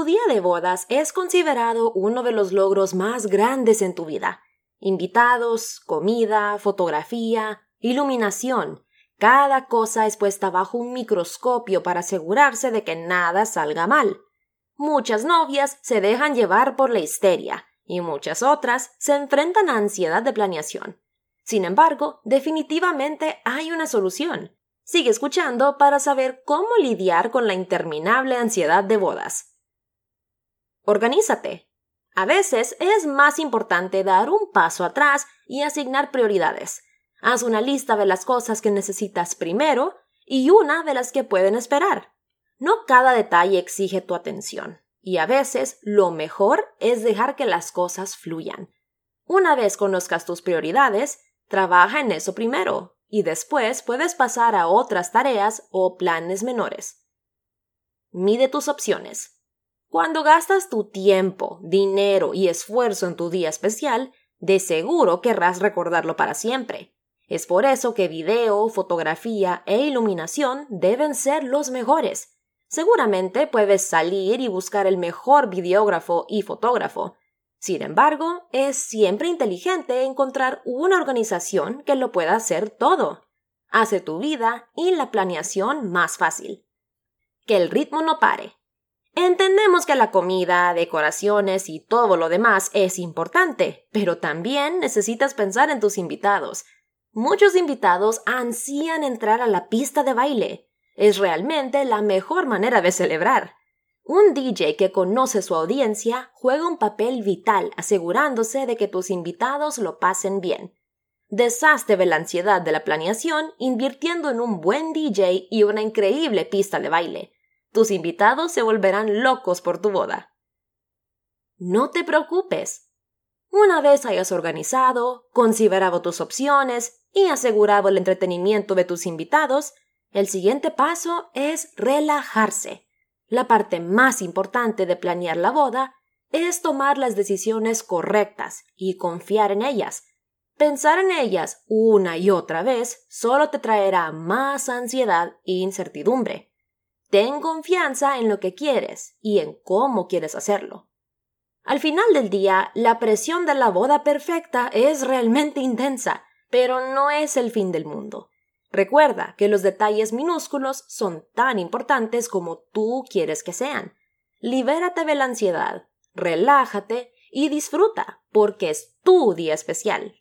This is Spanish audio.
Tu día de bodas es considerado uno de los logros más grandes en tu vida. Invitados, comida, fotografía, iluminación. Cada cosa es puesta bajo un microscopio para asegurarse de que nada salga mal. Muchas novias se dejan llevar por la histeria y muchas otras se enfrentan a ansiedad de planeación. Sin embargo, definitivamente hay una solución. Sigue escuchando para saber cómo lidiar con la interminable ansiedad de bodas. Organízate. A veces es más importante dar un paso atrás y asignar prioridades. Haz una lista de las cosas que necesitas primero y una de las que pueden esperar. No cada detalle exige tu atención, y a veces lo mejor es dejar que las cosas fluyan. Una vez conozcas tus prioridades, trabaja en eso primero, y después puedes pasar a otras tareas o planes menores. Mide tus opciones. Cuando gastas tu tiempo, dinero y esfuerzo en tu día especial, de seguro querrás recordarlo para siempre. Es por eso que video, fotografía e iluminación deben ser los mejores. Seguramente puedes salir y buscar el mejor videógrafo y fotógrafo. Sin embargo, es siempre inteligente encontrar una organización que lo pueda hacer todo. Hace tu vida y la planeación más fácil. Que el ritmo no pare. Entendemos que la comida, decoraciones y todo lo demás es importante, pero también necesitas pensar en tus invitados. Muchos invitados ansían entrar a la pista de baile. Es realmente la mejor manera de celebrar. Un DJ que conoce su audiencia juega un papel vital asegurándose de que tus invitados lo pasen bien. Deshazte de la ansiedad de la planeación invirtiendo en un buen DJ y una increíble pista de baile. Tus invitados se volverán locos por tu boda. No te preocupes. Una vez hayas organizado, considerado tus opciones y asegurado el entretenimiento de tus invitados, el siguiente paso es relajarse. La parte más importante de planear la boda es tomar las decisiones correctas y confiar en ellas. Pensar en ellas una y otra vez solo te traerá más ansiedad e incertidumbre. Ten confianza en lo que quieres y en cómo quieres hacerlo. Al final del día, la presión de la boda perfecta es realmente intensa, pero no es el fin del mundo. Recuerda que los detalles minúsculos son tan importantes como tú quieres que sean. Libérate de la ansiedad, relájate y disfruta, porque es tu día especial.